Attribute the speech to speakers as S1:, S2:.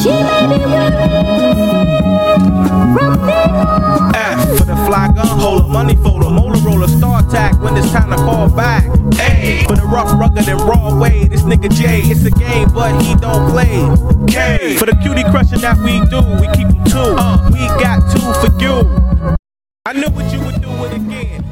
S1: She may be from
S2: F for the fly gun the money folder, molar roller, star tack when it's time to fall back. A for the rough, rugged, and raw way, this nigga J, it's a game, but he don't play. K for the cutie crushing that we do, we keep them two. Uh, we got two for you. I knew what you would do it again.